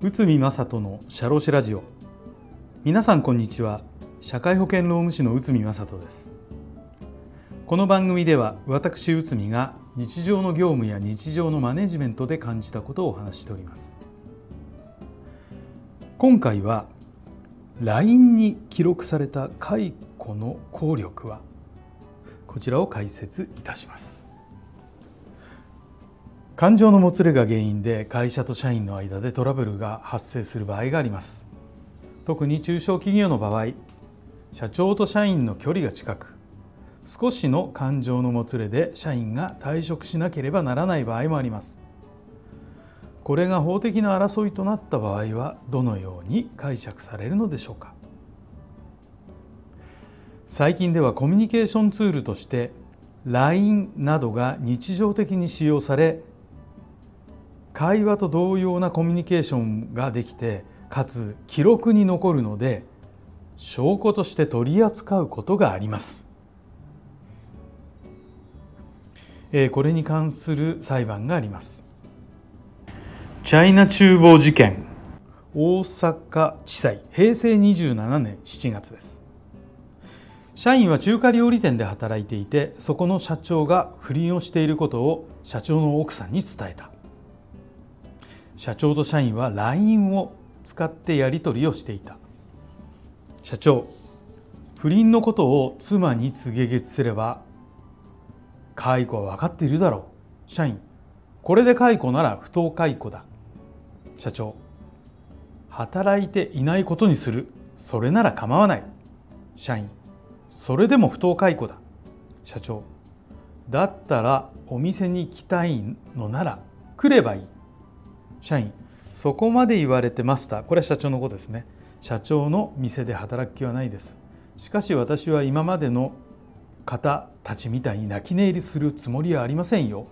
内海正人の社労士ラジオ。皆さんこんにちは。社会保険労務士の内海正人です。この番組では私内海が日常の業務や日常のマネジメントで感じたことをお話しております。今回は LINE に記録された解雇の効力はこちらを解説いたします。感情のもつれが原因で会社と社員の間でトラブルが発生する場合があります。特に中小企業の場合社長と社員の距離が近く少しの感情のもつれで社員が退職しなければならない場合もあります。これが法的な争いとなった場合はどのように解釈されるのでしょうか。最近ではコミュニケーションツールとして LINE などが日常的に使用され会話と同様なコミュニケーションができてかつ記録に残るので証拠として取り扱うことがあります。これに関する裁判があります。チャイナ厨房事件大阪地裁平成27年7月です社員は中華料理店で働いていてそこの社長が不倫をしていることを社長の奥さんに伝えた社長と社員は LINE を使ってやり取りをしていた。社長不倫のことを妻に告げ口すれば解雇は分かっているだろう。社員これで解雇なら不当解雇だ。社長働いていないことにする。それなら構わない。社員それでも不当解雇だ。社長だったらお店に行きたいのなら来ればいい。社員。そこまで言われてマスターこれは社長のことですね。社長の店で働く気はないです。しかし私は今までの方たちみたいに泣き寝入りするつもりはありませんよ。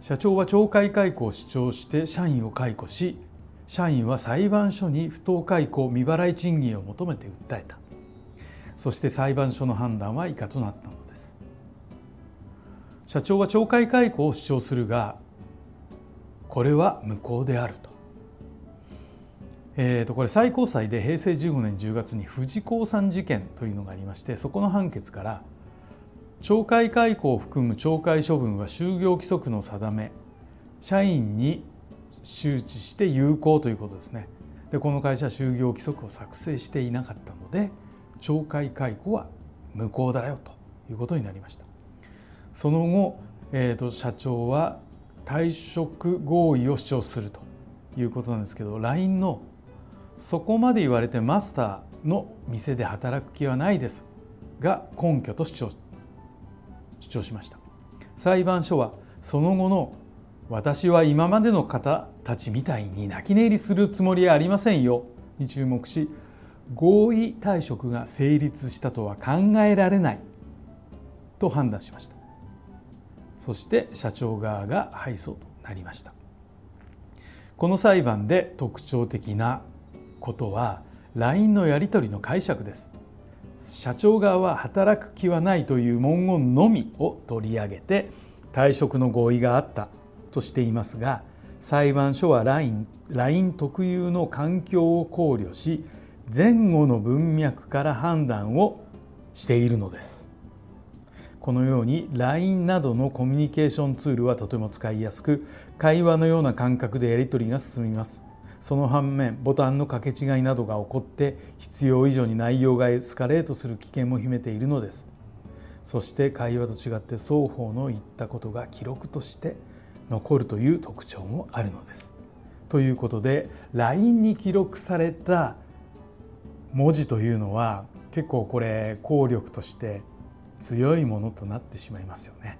社長は懲戒解雇を主張して社員を解雇し社員は裁判所に不当解雇未払い賃金を求めて訴えた。そして裁判所の判断は以下となったのです。社長は懲戒解雇を主張するがこれは無効であると,、えー、とこれ最高裁で平成15年10月に富士興産事件というのがありましてそこの判決から「懲戒解雇を含む懲戒処分は就業規則の定め社員に周知して有効ということですね。でこの会社は就業規則を作成していなかったので懲戒解雇は無効だよということになりました。その後、えーと、社長は退職合意を主張するということなんですけど LINE のそこまで言われてマスターの店で働く気はないですが根拠と主張主張しました。裁判所はその後の私は今までの方たちみたいに泣き寝入りするつもりはありませんよに注目し合意退職が成立したとは考えられないと判断しました。そして社長側が敗訴となりましたこの裁判で特徴的なことは LINE のやり取りの解釈です社長側は働く気はないという文言のみを取り上げて退職の合意があったとしていますが裁判所は LINE, LINE 特有の環境を考慮し前後の文脈から判断をしているのです。このように LINE などのコミュニケーションツールはとても使いやすく会話のような感覚でやり取りが進みます。その反面ボタンの掛け違いなどが起こって必要以上に内容がエスカレートする危険も秘めているのですそして会話と違って双方の言ったことが記録として残るという特徴もあるのですということで LINE に記録された文字というのは結構これ効力として強いものとなってしまいますよね。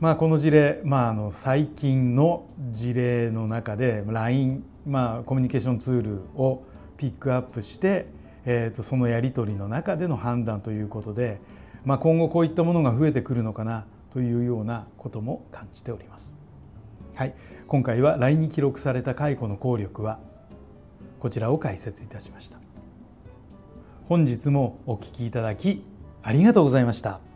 まあ、この事例、まあ、あの最近の事例の中で LINE、まあ、コミュニケーションツールをピックアップして、えー、とそのやり取りの中での判断ということで、まあ、今後こういったものが増えてくるのかなというようなことも感じております。はい、今回は LINE に記録された解雇の効力はこちらを解説いたしました。本日もお聞きいただきありがとうございました。